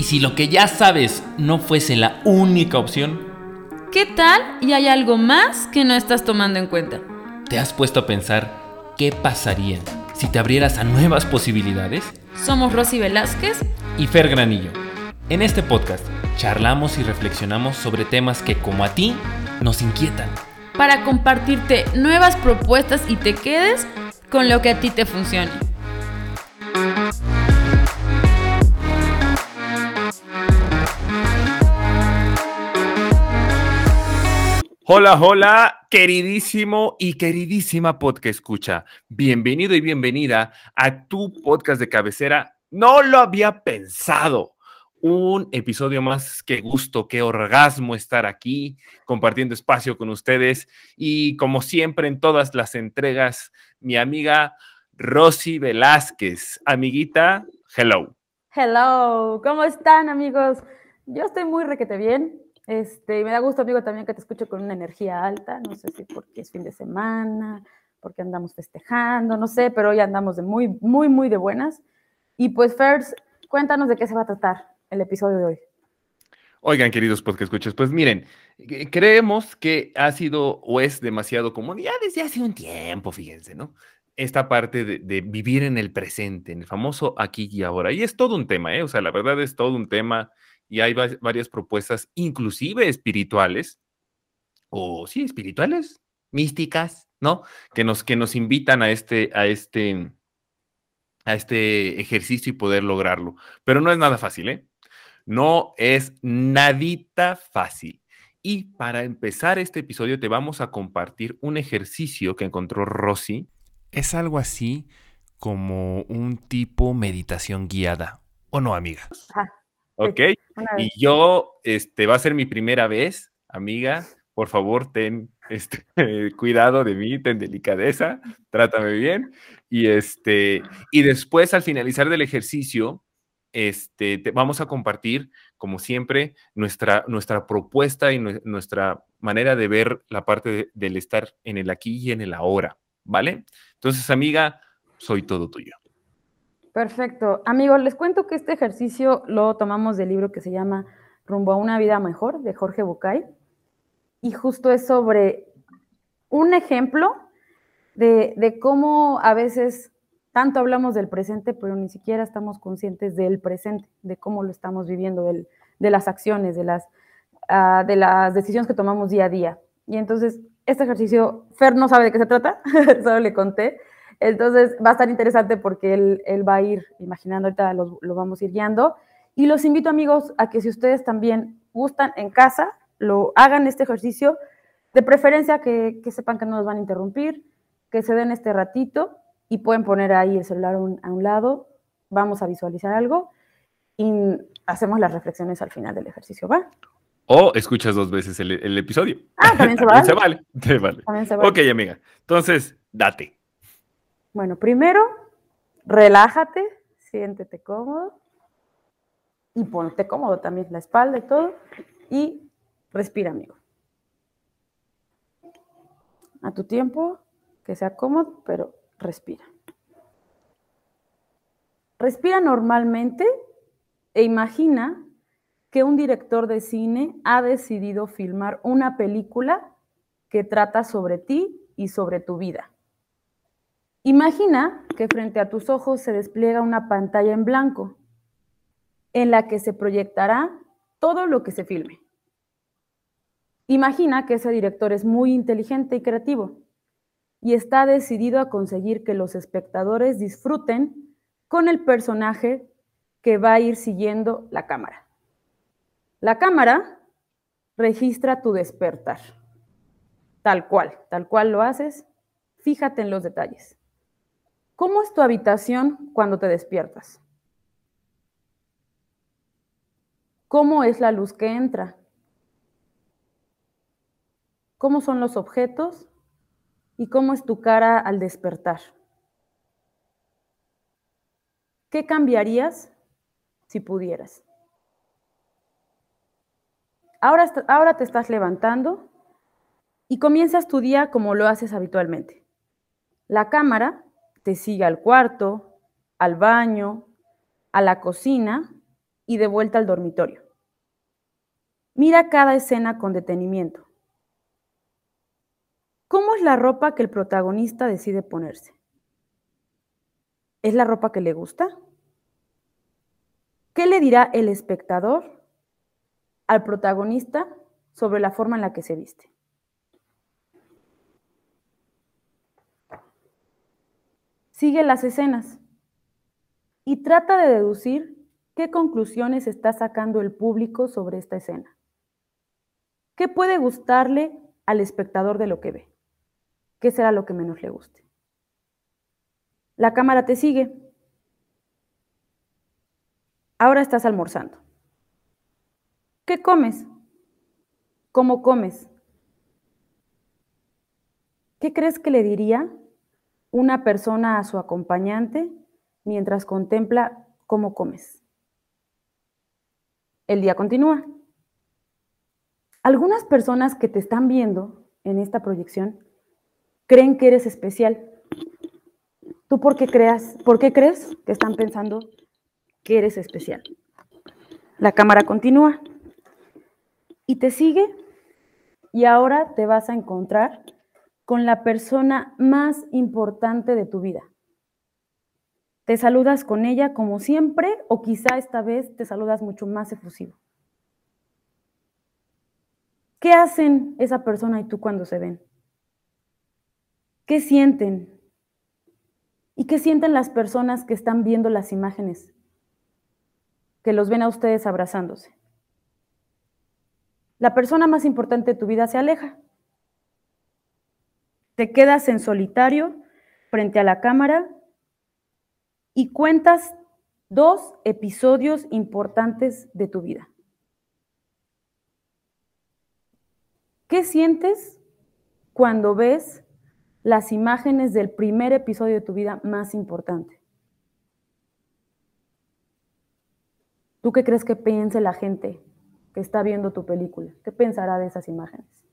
Y si lo que ya sabes no fuese la única opción, ¿Qué tal y hay algo más que no estás tomando en cuenta? ¿te has puesto a pensar qué pasaría si te abrieras a nuevas posibilidades? Somos Rosy Velázquez. Y Fer Granillo. En este podcast charlamos y reflexionamos sobre temas que como a ti nos inquietan. para compartirte nuevas propuestas y te quedes con lo que a ti te funcione. Hola, hola, queridísimo y queridísima podcast escucha. Bienvenido y bienvenida a tu podcast de cabecera. No lo había pensado. Un episodio más. Qué gusto, qué orgasmo estar aquí compartiendo espacio con ustedes. Y como siempre en todas las entregas, mi amiga Rosy Velázquez. Amiguita, hello. Hello, ¿cómo están amigos? Yo estoy muy requete bien. Este, me da gusto, amigo, también que te escucho con una energía alta. No sé si porque es fin de semana, porque andamos festejando, no sé, pero hoy andamos de muy, muy, muy de buenas. Y pues, First, cuéntanos de qué se va a tratar el episodio de hoy. Oigan, queridos podcast escuchas, pues miren, eh, creemos que ha sido o es demasiado común, ya desde hace un tiempo, fíjense, ¿no? Esta parte de, de vivir en el presente, en el famoso aquí y ahora. Y es todo un tema, ¿eh? O sea, la verdad es todo un tema y hay va- varias propuestas, inclusive espirituales, o sí, espirituales, místicas, ¿no? Que nos, que nos invitan a este, a este, a este ejercicio y poder lograrlo. Pero no es nada fácil, ¿eh? No es nadita fácil. Y para empezar este episodio te vamos a compartir un ejercicio que encontró Rosy. Es algo así como un tipo meditación guiada. ¿O no, amiga? Ajá, Ok. Y yo, este, va a ser mi primera vez, amiga. Por favor, ten este, cuidado de mí, ten delicadeza, trátame bien. Y este, y después, al finalizar del ejercicio, este, te vamos a compartir, como siempre, nuestra, nuestra propuesta y nue- nuestra manera de ver la parte de- del estar en el aquí y en el ahora, ¿vale? Entonces, amiga, soy todo tuyo. Perfecto. Amigos, les cuento que este ejercicio lo tomamos del libro que se llama Rumbo a una vida mejor, de Jorge Bucay. Y justo es sobre un ejemplo de, de cómo a veces tanto hablamos del presente, pero ni siquiera estamos conscientes del presente, de cómo lo estamos viviendo, del- de las acciones, de las, ah, de las decisiones que tomamos día a día. Y entonces, este ejercicio, Fer no sabe de qué se trata, solo le conté. Entonces, va a estar interesante porque él, él va a ir imaginando, ahorita los- lo vamos a ir guiando. Y los invito, amigos, a que si ustedes también gustan en casa, lo hagan este ejercicio, de preferencia que, que sepan que no nos van a interrumpir, que se den este ratito y pueden poner ahí el celular a un, a un lado, vamos a visualizar algo y hacemos las reflexiones al final del ejercicio, ¿va? O escuchas dos veces el, el episodio. Ah, también se vale. se vale. se vale. También se vale. Ok, amiga. Entonces, date. Bueno, primero, relájate, siéntete cómodo y ponte cómodo también, la espalda y todo. Y respira, amigo. A tu tiempo, que sea cómodo, pero respira. Respira normalmente e imagina que un director de cine ha decidido filmar una película que trata sobre ti y sobre tu vida. Imagina que frente a tus ojos se despliega una pantalla en blanco en la que se proyectará todo lo que se filme. Imagina que ese director es muy inteligente y creativo y está decidido a conseguir que los espectadores disfruten con el personaje que va a ir siguiendo la cámara. La cámara registra tu despertar, tal cual, tal cual lo haces. Fíjate en los detalles. ¿Cómo es tu habitación cuando te despiertas? ¿Cómo es la luz que entra? ¿Cómo son los objetos? ¿Y cómo es tu cara al despertar? ¿Qué cambiarías si pudieras? Ahora, ahora te estás levantando y comienzas tu día como lo haces habitualmente. La cámara te sigue al cuarto, al baño, a la cocina y de vuelta al dormitorio. Mira cada escena con detenimiento. ¿Cómo es la ropa que el protagonista decide ponerse? ¿Es la ropa que le gusta? ¿Qué le dirá el espectador al protagonista sobre la forma en la que se viste? Sigue las escenas y trata de deducir qué conclusiones está sacando el público sobre esta escena. ¿Qué puede gustarle al espectador de lo que ve? ¿Qué será lo que menos le guste? La cámara te sigue. Ahora estás almorzando. ¿Qué comes? ¿Cómo comes? ¿Qué crees que le diría una persona a su acompañante mientras contempla cómo comes? El día continúa. Algunas personas que te están viendo en esta proyección creen que eres especial. ¿Tú por qué, creas, por qué crees que están pensando que eres especial? La cámara continúa y te sigue y ahora te vas a encontrar con la persona más importante de tu vida. Te saludas con ella como siempre o quizá esta vez te saludas mucho más efusivo. ¿Qué hacen esa persona y tú cuando se ven? ¿Qué sienten? ¿Y qué sienten las personas que están viendo las imágenes? Que los ven a ustedes abrazándose. La persona más importante de tu vida se aleja. Te quedas en solitario frente a la cámara y cuentas dos episodios importantes de tu vida. ¿Qué sientes cuando ves las imágenes del primer episodio de tu vida más importante. ¿Tú qué crees que piense la gente que está viendo tu película? ¿Qué pensará de esas imágenes?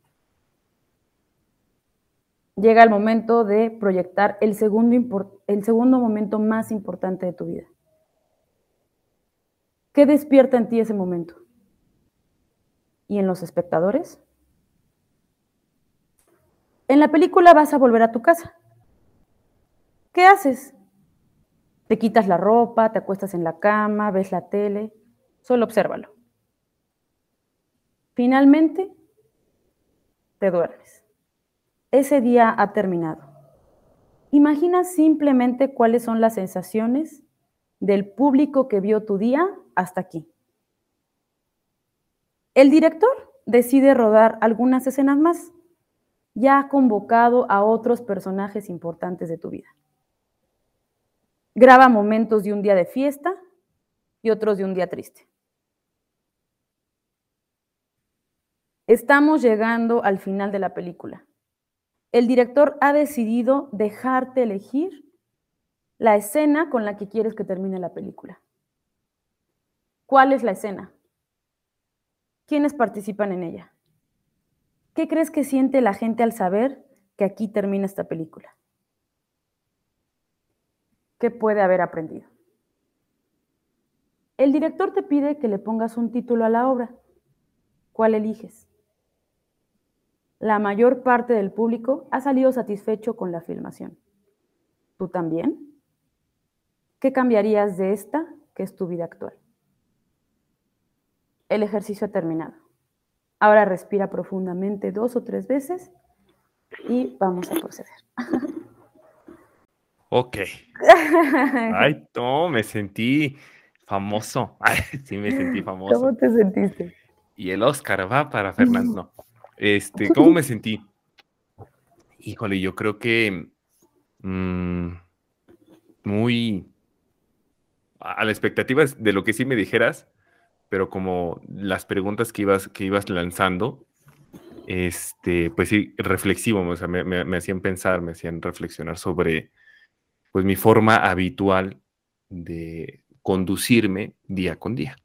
Llega el momento de proyectar el segundo, el segundo momento más importante de tu vida. ¿Qué despierta en ti ese momento? ¿Y en los espectadores? En la película vas a volver a tu casa. ¿Qué haces? Te quitas la ropa, te acuestas en la cama, ves la tele, solo obsérvalo. Finalmente, te duermes. Ese día ha terminado. Imagina simplemente cuáles son las sensaciones del público que vio tu día hasta aquí. El director decide rodar algunas escenas más ya ha convocado a otros personajes importantes de tu vida. Graba momentos de un día de fiesta y otros de un día triste. Estamos llegando al final de la película. El director ha decidido dejarte elegir la escena con la que quieres que termine la película. ¿Cuál es la escena? ¿Quiénes participan en ella? ¿Qué crees que siente la gente al saber que aquí termina esta película? ¿Qué puede haber aprendido? El director te pide que le pongas un título a la obra. ¿Cuál eliges? La mayor parte del público ha salido satisfecho con la filmación. ¿Tú también? ¿Qué cambiarías de esta, que es tu vida actual? El ejercicio ha terminado. Ahora respira profundamente dos o tres veces y vamos a proceder. Ok. Ay, no, me sentí famoso. Ay, sí, me sentí famoso. ¿Cómo te sentiste? Y el Oscar va para Fernando. Este, ¿cómo me sentí? Híjole, yo creo que mm, muy a la expectativa de lo que sí me dijeras, pero como las preguntas que ibas, que ibas lanzando, este, pues sí, reflexivo, o sea, me, hacían pensar, me hacían reflexionar sobre, pues, mi forma habitual de conducirme día con día.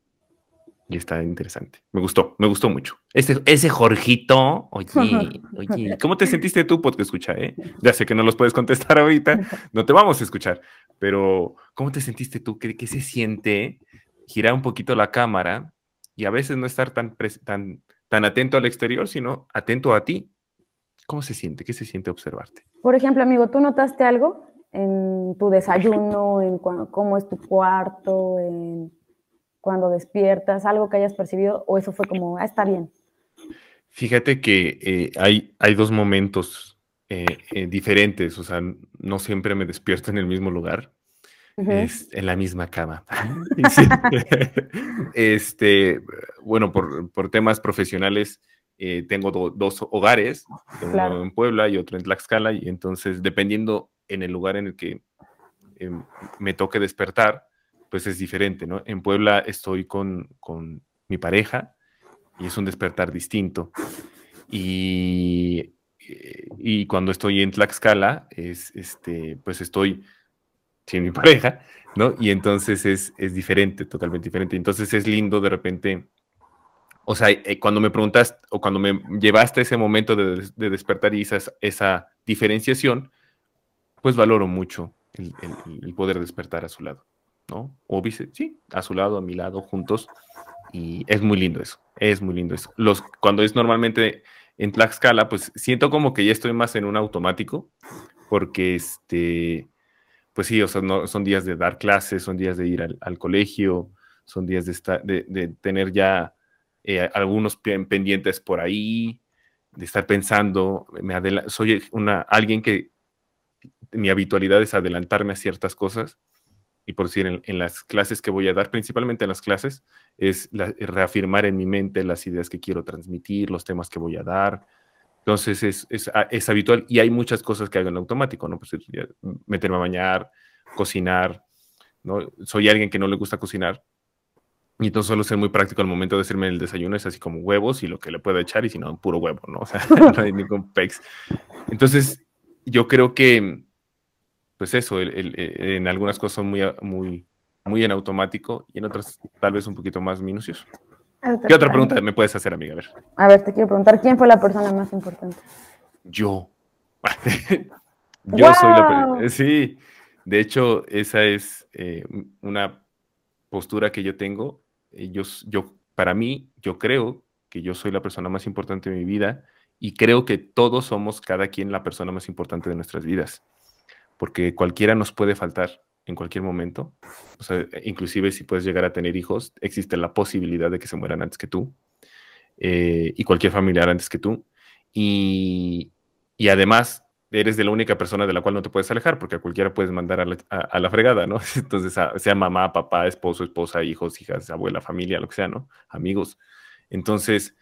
Y está interesante. Me gustó, me gustó mucho. Ese, ese Jorgito, oye, oye, ¿cómo te sentiste tú, te escucha, eh? Ya sé que no los puedes contestar ahorita, no te vamos a escuchar, pero ¿cómo te sentiste tú? ¿Qué, qué se siente girar un poquito la cámara y a veces no estar tan, tan, tan atento al exterior, sino atento a ti. ¿Cómo se siente? ¿Qué se siente observarte? Por ejemplo, amigo, ¿tú notaste algo en tu desayuno, en cómo es tu cuarto, en cuando despiertas, algo que hayas percibido, o eso fue como, ah, está bien? Fíjate que eh, hay, hay dos momentos eh, eh, diferentes, o sea, no siempre me despierto en el mismo lugar, es en la misma cama. este, bueno, por, por temas profesionales, tengo dos hogares, uno en Puebla y otro en Tlaxcala, y entonces dependiendo en el lugar en el que em, me toque despertar, pues es diferente, ¿no? En Puebla estoy con, con mi pareja y es un despertar distinto. Y, y cuando estoy en Tlaxcala, es, este, pues estoy sin mi pareja, ¿no? Y entonces es, es diferente, totalmente diferente. Entonces es lindo de repente, o sea, eh, cuando me preguntas o cuando me llevaste ese momento de, de despertar y esa, esa diferenciación, pues valoro mucho el, el, el poder despertar a su lado. ¿No? O vice, sí, a su lado, a mi lado, juntos. Y es muy lindo eso, es muy lindo eso. Los, cuando es normalmente en Tlaxcala, pues siento como que ya estoy más en un automático, porque este, pues sí, o no, son días de dar clases, son días de ir al, colegio, son días de, estar, de, tener ya eh, algunos pendientes por ahí, de estar pensando, me soy una, alguien que mi habitualidad es adelantarme a ciertas cosas y por decir, en, las clases que voy a dar, principalmente en las clases, es reafirmar en mi mente las ideas que quiero transmitir, los temas que voy a dar. Entonces es, es, ah, es habitual y hay muchas cosas que hago en automático, ¿no? Pues meterme a bañar, cocinar, ¿no? Soy alguien que no le gusta cocinar y entonces solo ser muy práctico al momento de hacerme el desayuno es así como huevos y lo que le puedo echar y si no, puro huevo, ¿no? O sea, no hay ningún pex. Entonces, yo creo que pues eso, eh, en algunas cosas son muy, muy, muy en automático y en otras tal vez un poquito más minucioso. ¿Qué otra pregunta me puedes hacer, amiga? A ver. A ver, te quiero preguntar, ¿quién fue la persona más importante? Yo. Yo soy la Sí, de hecho, esa es eh, una postura que yo tengo. Yo, yo, para mí, yo creo que yo soy la persona más importante de mi vida y creo que todos somos cada quien la persona más importante de nuestras vidas porque cualquiera nos puede faltar en cualquier momento. O sea, inclusive si puedes llegar a tener hijos, existe la posibilidad de que se mueran antes que tú eh, y cualquier familiar antes que tú. Y, y, además, eres de la única persona de la cual no te puedes alejar, porque a cualquiera puedes mandar a la, a, la fregada, ¿no? Entonces, sea mamá, papá, esposo, esposa, hijos, hijas, abuela, familia, lo que sea, ¿no? Amigos. Entonces,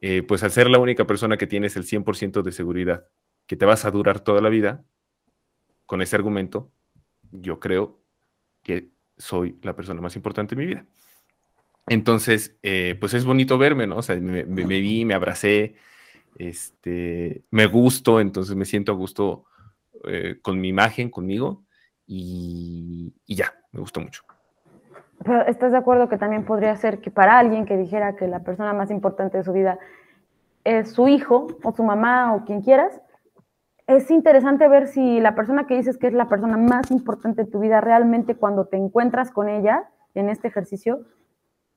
eh, pues al ser la única persona que tienes el 100% de seguridad, que te vas a durar toda la vida, con ese argumento, yo creo que soy la persona más importante de mi vida. Entonces, eh, pues es bonito verme, ¿no? O sea, me, vi, me abracé, este, me gusto, entonces me siento a gusto eh, con mi imagen, conmigo, y, y, ya, me gustó mucho. Pero ¿estás de acuerdo que también podría ser que para alguien que dijera que la persona más importante de su vida es su hijo o su mamá o quien quieras, es interesante ver si la persona que dices que es la persona más importante de tu vida realmente cuando te encuentras con ella en este ejercicio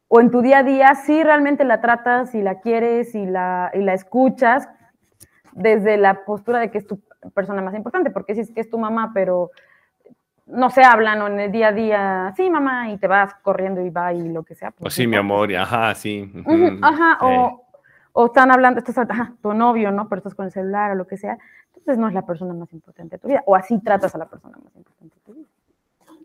o en tu día a día, si realmente la tratas y la quieres y la, y la escuchas desde la postura de que es tu persona más importante, porque si es que es tu mamá, pero no se hablan o en el día a día, sí, mamá, y te vas corriendo y va y lo que sea. Pues, o sí, mi amor, y ajá, sí. ajá, o, o, están hablando, estás, ajá, tu novio, ¿no? Pero estás con el celular o lo que sea entonces no es la persona más importante de tu vida. O así tratas a la persona más importante de tu vida.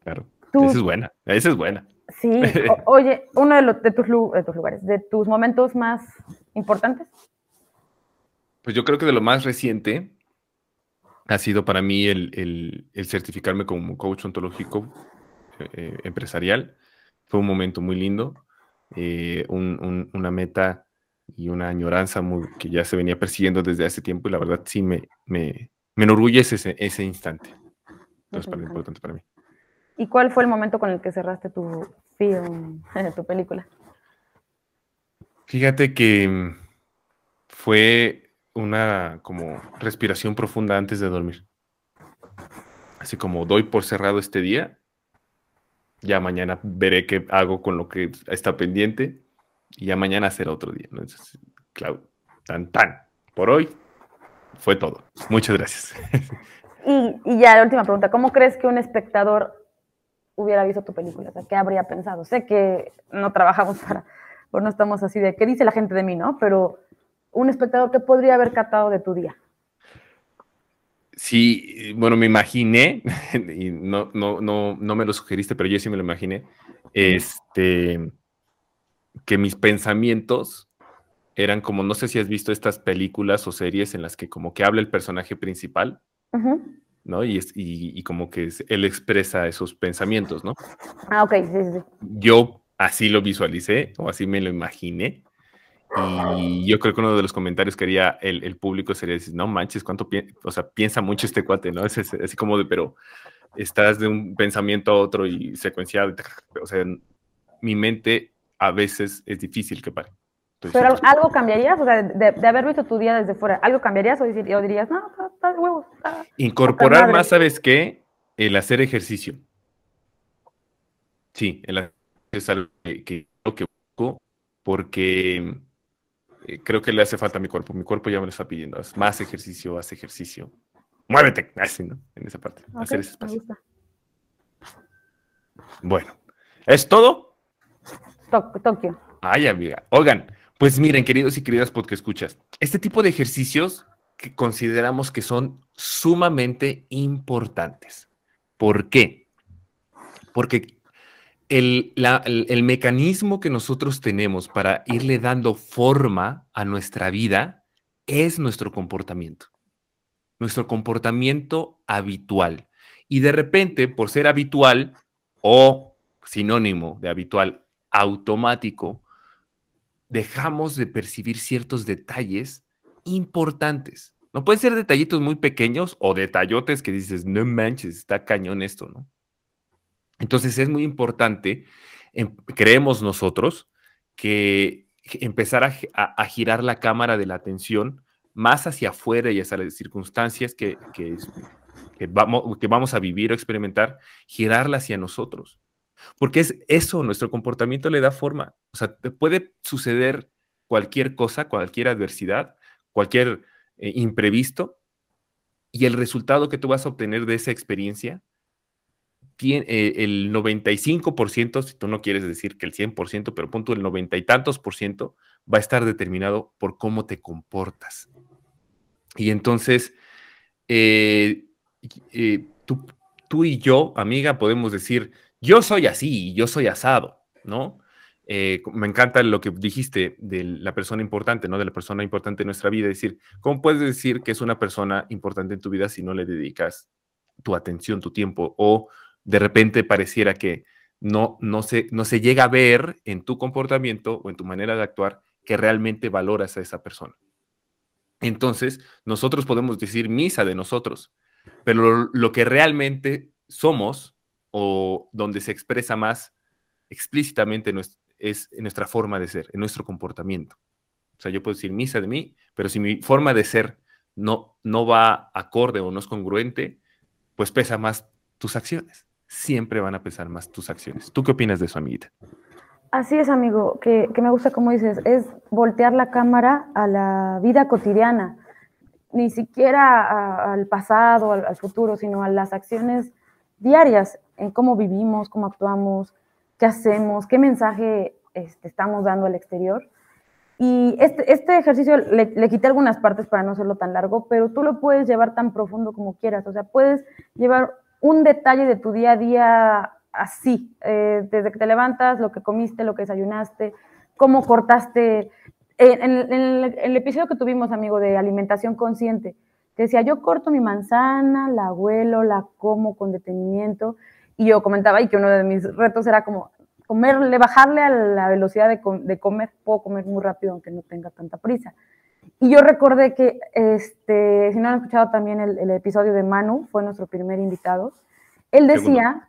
Claro. esa es buena. Esa es buena. Sí. oye, uno de, los, de, tus, lugares, de tus momentos más importantes. Pues yo creo que de lo más reciente ha sido para mí el, certificarme como coach ontológico eh, eh, empresarial. Fue un momento muy lindo, eh, una meta y una añoranza muy, que ya se venía persiguiendo desde hace tiempo y la verdad sí me, me, me enorgullece ese, ese instante. Entonces, para importante para mí. ¿Y cuál fue el momento con el que cerraste tu film, tu película? Fíjate que fue una como respiración profunda antes de dormir. Así como doy por cerrado este día Ya mañana veré qué hago con lo que está pendiente y ya mañana será otro día. Entonces, claro, tan tan. Por hoy fue todo. Muchas gracias. Y, y, ya la última pregunta, ¿cómo crees que un espectador hubiera visto tu película? O sea, ¿qué habría pensado? Sé que no trabajamos para, o no estamos así de, ¿qué dice la gente de mí, no? Pero un espectador, ¿qué podría haber catado de tu día? Sí, bueno, me imaginé, y no, no, no, no me lo sugeriste, pero yo sí me lo imaginé, este, que mis pensamientos eran como, no sé si has visto estas películas o series en las que como que habla el personaje principal, ¿no? Y, es, y, como que él expresa esos pensamientos, ¿no? Ah, ok, sí, sí. Yo así lo visualicé o así me lo imaginé. Y yo creo que uno de los comentarios que haría el, el público sería decir, no manches, cuánto o sea, piensa mucho este cuate, ¿no? Es, así como de, pero estás de un pensamiento a otro y secuenciado. O sea, mi mente a veces es difícil que pare. Pero algo cambiarías, o sea, de, haber visto tu día desde fuera, ¿algo cambiarías o, dirías, no, está de huevos? Incorporar más, ¿sabes qué? El hacer ejercicio. Sí, el, es algo que, que, que busco porque eh, creo que le hace falta a mi cuerpo. Mi cuerpo ya me lo está pidiendo. Haz más ejercicio, haz ejercicio. Muévete, así, ¿no? En esa parte. hacer ese espacio. Bueno, ¿es todo? Tokio. Ay, amiga. Oigan, pues miren, queridos y queridas porque escuchas, este tipo de ejercicios que consideramos que son sumamente importantes. ¿Por qué? Porque el, el, mecanismo que nosotros tenemos para irle dando forma a nuestra vida es nuestro comportamiento, nuestro comportamiento habitual. Y de repente, por ser habitual o sinónimo de habitual automático, dejamos de percibir ciertos detalles importantes. No pueden ser detallitos muy pequeños o detallotes que dices, no manches, está cañón esto, ¿no? Entonces es muy importante, em, creemos nosotros, que empezar a, girar la cámara de la atención más hacia afuera y hacia las circunstancias que, vamos, que vamos a vivir o experimentar, girarla hacia nosotros. Porque es eso, nuestro comportamiento le da forma. O sea, puede suceder cualquier cosa, cualquier adversidad, cualquier eh, imprevisto, y el resultado que tú vas a obtener de esa experiencia, tiene, eh, el 95%, si tú no quieres decir que el 100%, pero punto el 90 y tantos por ciento, va a estar determinado por cómo te comportas. Y entonces, eh, tú, tú y yo, amiga, podemos decir, yo soy así, yo soy asado, ¿no? Eh, me encanta lo que dijiste de la persona importante, ¿no? De la persona importante en nuestra vida. Es decir, ¿cómo puedes decir que es una persona importante en tu vida si no le dedicas tu atención, tu tiempo? O de repente pareciera que no, no, se, no se llega a ver en tu comportamiento o en tu manera de actuar que realmente valoras a esa persona. Entonces, nosotros podemos decir misa de nosotros, pero lo que realmente somos o donde se expresa más explícitamente es en nuestra forma de ser, en nuestro comportamiento. O sea, yo puedo decir misa de mí, pero si mi forma de ser no, no va acorde o no es congruente, pues pesa más tus acciones. Siempre van a pesar más tus acciones. ¿Tú qué opinas de eso, amiguita? Así es, amigo, que, me gusta como dices, es voltear la cámara a la vida cotidiana, ni siquiera al pasado, al futuro, sino a las acciones diarias en cómo vivimos, cómo actuamos, qué hacemos, qué mensaje este, estamos dando al exterior. Y este, este ejercicio le, le, quité algunas partes para no hacerlo tan largo, pero tú lo puedes llevar tan profundo como quieras. O sea, puedes llevar un detalle de tu día a día así, eh, desde que te levantas, lo que comiste, lo que desayunaste, cómo cortaste. En, el, episodio que tuvimos, amigo, de alimentación consciente, te decía, yo corto mi manzana, la huelo, la como con detenimiento y yo comentaba y que uno de mis retos era como comerle, bajarle a la velocidad de, de comer, puedo comer muy rápido aunque no tenga tanta prisa. Y yo recordé que, este, si no han escuchado también el, episodio de Manu, fue nuestro primer invitado, él decía,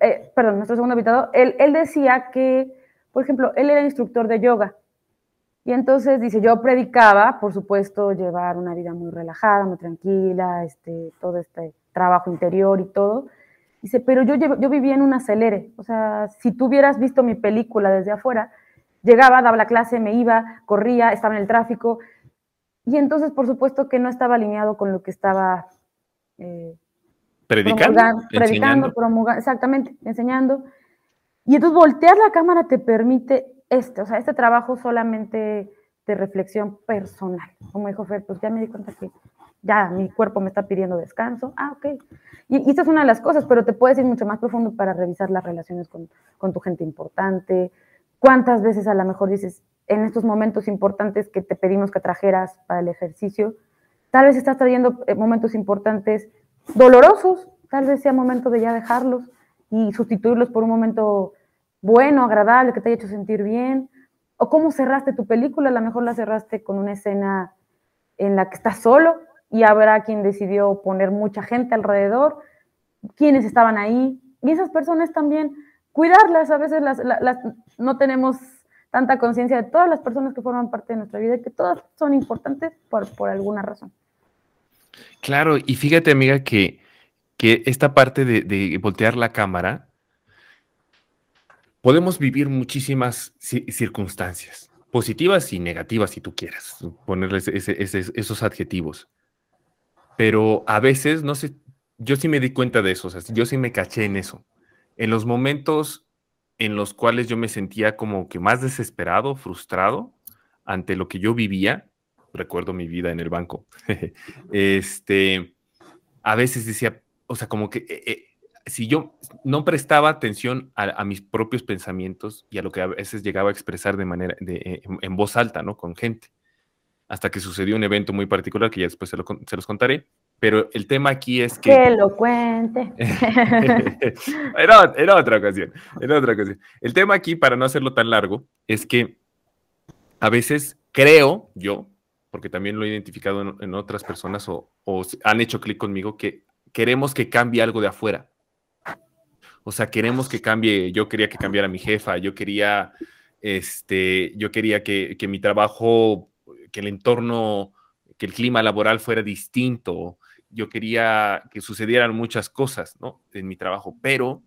eh, perdón, nuestro segundo invitado, él, él decía que, por ejemplo, él era instructor de yoga. Y entonces dice, yo predicaba, por supuesto, llevar una vida muy relajada, muy tranquila, este, todo este trabajo interior y todo. Dice, pero yo, yo vivía en un acelere. O sea, si tú hubieras visto mi película desde afuera, llegaba, daba la clase, me iba, corría, estaba en el tráfico. Y entonces, por supuesto que no estaba alineado con lo que estaba eh, predicando, predicando promulgando, exactamente, enseñando. Y entonces voltear la cámara te permite este, o sea, este trabajo solamente de reflexión personal. Como dijo Fer, pues ya me di cuenta que ya mi cuerpo me está pidiendo descanso. Ah, ok. Y, y esta es una de las cosas, pero te puedes ir mucho más profundo para revisar las relaciones con, con tu gente importante. ¿Cuántas veces a lo mejor dices, en estos momentos importantes que te pedimos que trajeras para el ejercicio, tal vez estás trayendo eh, momentos importantes dolorosos, tal vez sea momento de ya dejarlos y sustituirlos por un momento bueno, agradable, que te haya hecho sentir bien, o cómo cerraste tu película, a lo mejor la cerraste con una escena en la que estás solo y habrá quien decidió poner mucha gente alrededor, quienes estaban ahí, y esas personas también, cuidarlas, a veces las, no tenemos tanta conciencia de todas las personas que forman parte de nuestra vida y que todas son importantes por, por alguna razón. Claro, y fíjate amiga que, que esta parte de, de voltear la cámara, podemos vivir muchísimas circunstancias, positivas y negativas, si tú quieras, ponerles esos adjetivos. Pero a veces, no sé, yo sí me di cuenta de eso, o sea, yo sí me caché en eso. En los momentos en los cuales yo me sentía como que más desesperado, frustrado ante lo que yo vivía, recuerdo mi vida en el banco, este, a veces decía, o sea, como que eh, eh, si yo no prestaba atención a, mis propios pensamientos y a lo que a veces llegaba a expresar de manera, de, en, voz alta, ¿no? Con gente, hasta que sucedió un evento muy particular que ya después se, los contaré. Pero el tema aquí es que... Que lo cuente. era, era, otra ocasión, era otra ocasión. El tema aquí, para no hacerlo tan largo, es que a veces creo yo, porque también lo he identificado en, otras personas o, o han hecho clic conmigo, que queremos que cambie algo de afuera o sea, queremos que cambie, yo quería que cambiara mi jefa, yo quería, este, yo quería que, mi trabajo, que el entorno, que el clima laboral fuera distinto, yo quería que sucedieran muchas cosas, ¿no? En mi trabajo, pero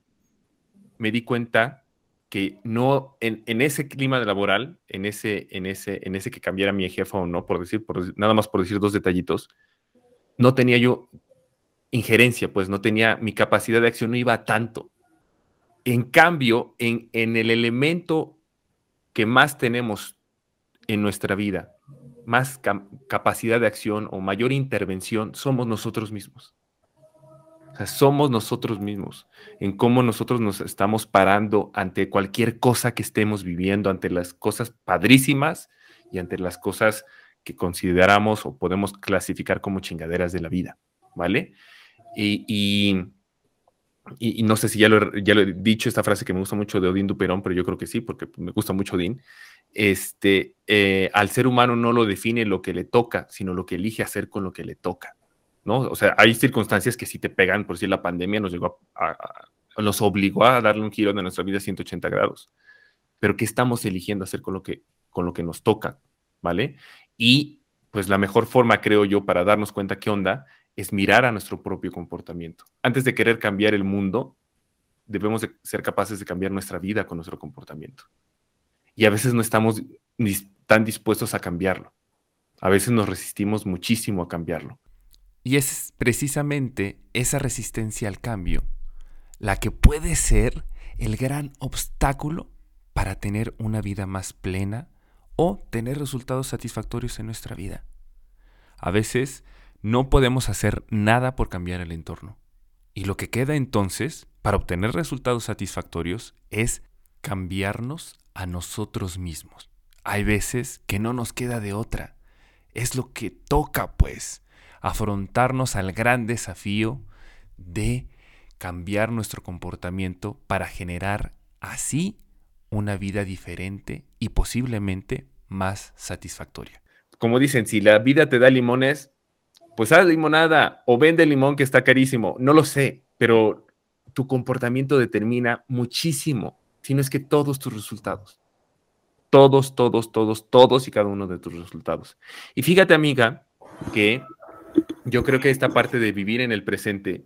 me di cuenta que no, en, ese clima laboral, en ese, en, ese, en ese que cambiara mi jefa o no, por decir, por, nada más por decir dos detallitos, no tenía yo injerencia, pues no tenía, mi capacidad de acción no iba tanto. En cambio, en, el elemento que más tenemos en nuestra vida, más capacidad de acción o mayor intervención, somos nosotros mismos. O sea, somos nosotros mismos, en cómo nosotros nos estamos parando ante cualquier cosa que estemos viviendo, ante las cosas padrísimas y ante las cosas que consideramos o podemos clasificar como chingaderas de la vida, ¿vale? y no sé si ya lo, ya lo, he dicho, esta frase que me gusta mucho de Odín Duperón, pero yo creo que sí, porque me gusta mucho Odín, este, eh, al ser humano no lo define lo que le toca, sino lo que elige hacer con lo que le toca, ¿no? O sea, hay circunstancias que sí te pegan, por si la pandemia nos llegó a, nos obligó a darle un giro de nuestra vida a 180 grados, pero ¿qué estamos eligiendo hacer con lo que, con lo que nos toca, ¿vale? Y pues la mejor forma, creo yo, para darnos cuenta qué onda es mirar a nuestro propio comportamiento. Antes de querer cambiar el mundo, debemos de ser capaces de cambiar nuestra vida con nuestro comportamiento. Y a veces no estamos ni tan dispuestos a cambiarlo. A veces nos resistimos muchísimo a cambiarlo. Y es precisamente esa resistencia al cambio la que puede ser el gran obstáculo para tener una vida más plena o tener resultados satisfactorios en nuestra vida. A veces no podemos hacer nada por cambiar el entorno. Y lo que queda entonces, para obtener resultados satisfactorios, es cambiarnos a nosotros mismos. Hay veces que no nos queda de otra. Es lo que toca, pues, afrontarnos al gran desafío de cambiar nuestro comportamiento para generar así una vida diferente y posiblemente más satisfactoria. Como dicen, si la vida te da limones, pues haz limonada o vende limón que está carísimo, no lo sé, pero tu comportamiento determina muchísimo, si no es que todos tus resultados. Todos, todos, todos, todos y cada uno de tus resultados. Y fíjate, amiga, que yo creo que esta parte de vivir en el presente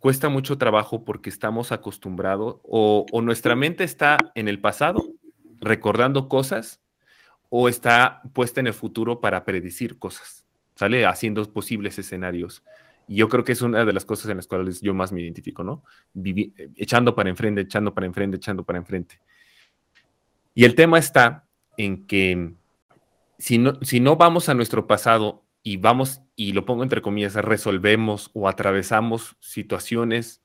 cuesta mucho trabajo porque estamos acostumbrados o, o nuestra mente está en el pasado recordando cosas o está puesta en el futuro para predecir cosas, ¿sale? Haciendo posibles escenarios. Y yo creo que es una de las cosas en las cuales yo más me identifico, ¿no? echando para enfrente, echando para enfrente, echando para enfrente. Y el tema está en que si no, si no vamos a nuestro pasado y vamos, y lo pongo entre comillas, resolvemos o atravesamos situaciones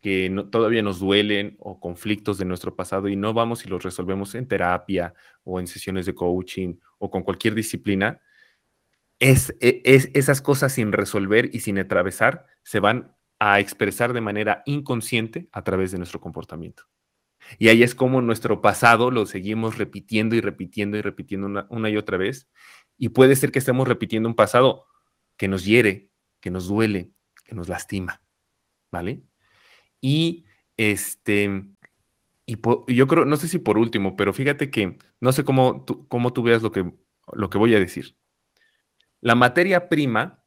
que todavía nos duelen o conflictos de nuestro pasado y no vamos y los resolvemos en terapia o en sesiones de coaching o con cualquier disciplina, es, e, es, esas cosas sin resolver y sin atravesar se van a expresar de manera inconsciente a través de nuestro comportamiento. Y ahí es como nuestro pasado lo seguimos repitiendo y repitiendo y repitiendo una, y otra vez. Y puede ser que estemos repitiendo un pasado que nos hiere, que nos duele, que nos lastima. ¿Vale? Y este, y yo creo, no sé si por último, pero fíjate que no sé cómo tú, cómo tú veas lo que, lo que voy a decir. La materia prima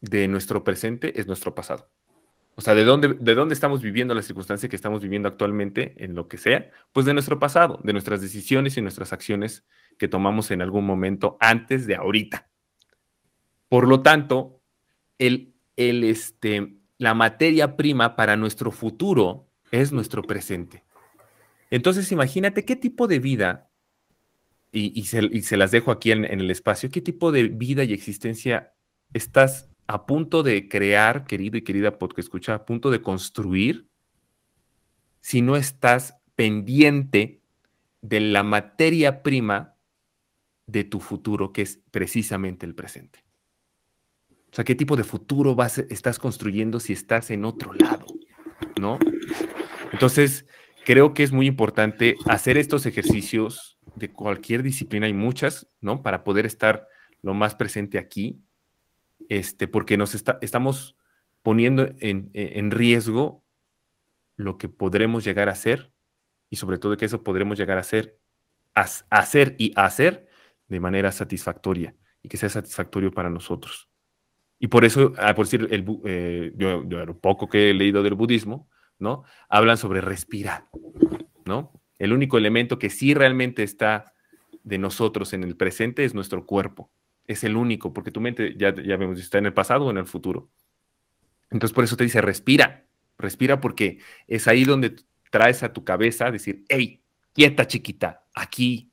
de nuestro presente es nuestro pasado. O sea, ¿de dónde, ¿de dónde estamos viviendo la circunstancia que estamos viviendo actualmente en lo que sea? Pues de nuestro pasado, de nuestras decisiones y nuestras acciones que tomamos en algún momento antes de ahorita. Por lo tanto, el, el, este, la materia prima para nuestro futuro es nuestro presente. Entonces, imagínate qué tipo de vida y, se, las dejo aquí en, el espacio, ¿qué tipo de vida y existencia estás a punto de crear, querido y querida podcast escucha, a punto de construir, si no estás pendiente de la materia prima de tu futuro, que es precisamente el presente? O sea, ¿qué tipo de futuro vas, estás construyendo si estás en otro lado? ¿No? Entonces, creo que es muy importante hacer estos ejercicios de cualquier disciplina, hay muchas, ¿no? Para poder estar lo más presente aquí, este, porque nos estamos poniendo en, riesgo lo que podremos llegar a hacer y sobre todo que eso podremos llegar a hacer, a, hacer y hacer de manera satisfactoria y que sea satisfactorio para nosotros. Y por eso, ah, por decir, el, eh, yo, yo, poco que he leído del budismo, ¿no? Hablan sobre respirar, ¿no? El único elemento que sí realmente está de nosotros en el presente es nuestro cuerpo. Es el único, porque tu mente, ya, ya vemos, está en el pasado o en el futuro. Entonces, por eso te dice, respira, respira porque es ahí donde traes a tu cabeza decir, hey, quieta chiquita, aquí.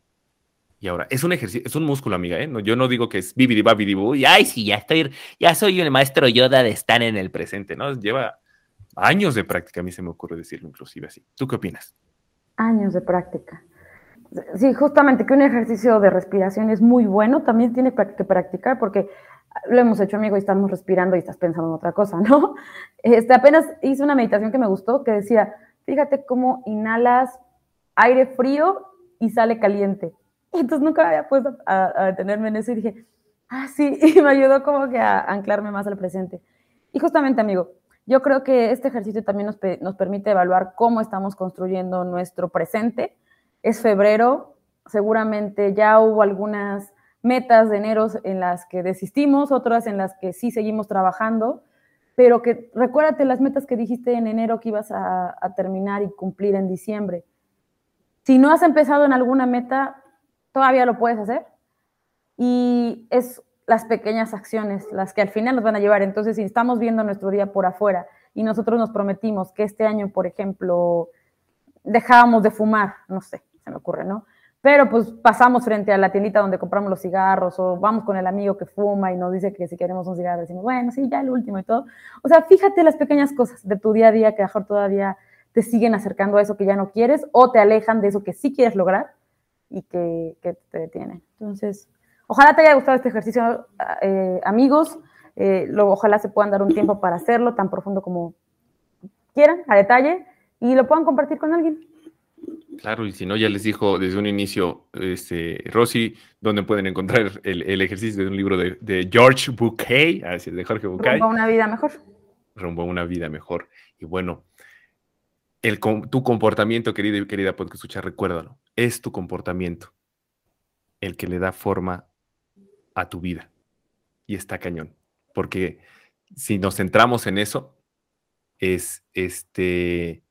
Y ahora, es un ejercicio, es un músculo, amiga, ¿eh? yo no digo que es bibidi babidi y ay, sí, ya estoy, ya soy el maestro Yoda de estar en el presente, ¿no? Lleva años de práctica, a mí se me ocurre decirlo inclusive así. ¿Tú qué opinas? Años de práctica. Sí, justamente que un ejercicio de respiración es muy bueno, también tiene que practicar porque lo hemos hecho, amigo, y estamos respirando y estás pensando en otra cosa, ¿no? Este, apenas hice una meditación que me gustó que decía, fíjate cómo inhalas aire frío y sale caliente. Entonces nunca había puesto a, detenerme en eso y dije, ah, sí, y me ayudó como que a anclarme más al presente. Y justamente, amigo, yo creo que este ejercicio también nos, nos permite evaluar cómo estamos construyendo nuestro presente. Es febrero, seguramente ya hubo algunas metas de enero en las que desistimos, otras en las que sí seguimos trabajando, pero que recuérdate las metas que dijiste en enero que ibas a, a, terminar y cumplir en diciembre. Si no has empezado en alguna meta, todavía lo puedes hacer. Y es las pequeñas acciones, las que al final nos van a llevar. Entonces, si estamos viendo nuestro día por afuera y nosotros nos prometimos que este año, por ejemplo, dejábamos de fumar, no sé, se me ocurre, ¿no? Pero pues pasamos frente a la tiendita donde compramos los cigarros o vamos con el amigo que fuma y nos dice que si queremos un cigarro decimos, bueno, sí, ya el último y todo. O sea, fíjate las pequeñas cosas de tu día a día que mejor todavía te siguen acercando a eso que ya no quieres o te alejan de eso que sí quieres lograr y que, que te detienen. Entonces, Ojalá te haya gustado este ejercicio, eh, amigos. Eh, ojalá se puedan dar un tiempo para hacerlo tan profundo como quieran, a detalle, y lo puedan compartir con alguien. Claro, y si no, ya les dijo desde un inicio, este, Rosy, donde pueden encontrar el, ejercicio de un libro de, George Bouquet, así de Jorge Bouquet. Rumbo a una vida mejor. Rumbo a una vida mejor. Y bueno, el, tu comportamiento, querida y querida porque escucha, recuérdalo, es tu comportamiento el que le da forma a tu vida. Y está cañón. Porque si nos centramos en eso, es este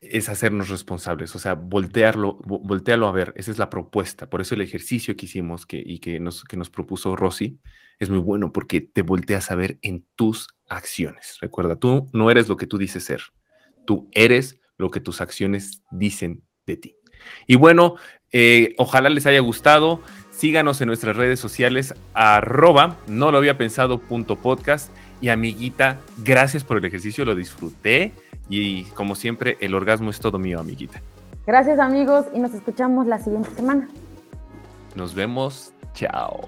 es hacernos responsables, o sea, voltearlo, voltearlo a ver, esa es la propuesta. Por eso el ejercicio que hicimos que, y que nos, que nos propuso Rosy es muy bueno porque te volteas a ver en tus acciones. Recuerda, tú no eres lo que tú dices ser, tú eres lo que tus acciones dicen de ti. Y bueno, eh, ojalá les haya gustado. Síganos en nuestras redes sociales, arroba, no lo había pensado, punto podcast. Y amiguita, gracias por el ejercicio, lo disfruté. Y como siempre, el orgasmo es todo mío, amiguita. Gracias amigos y nos escuchamos la siguiente semana. Nos vemos. Chao.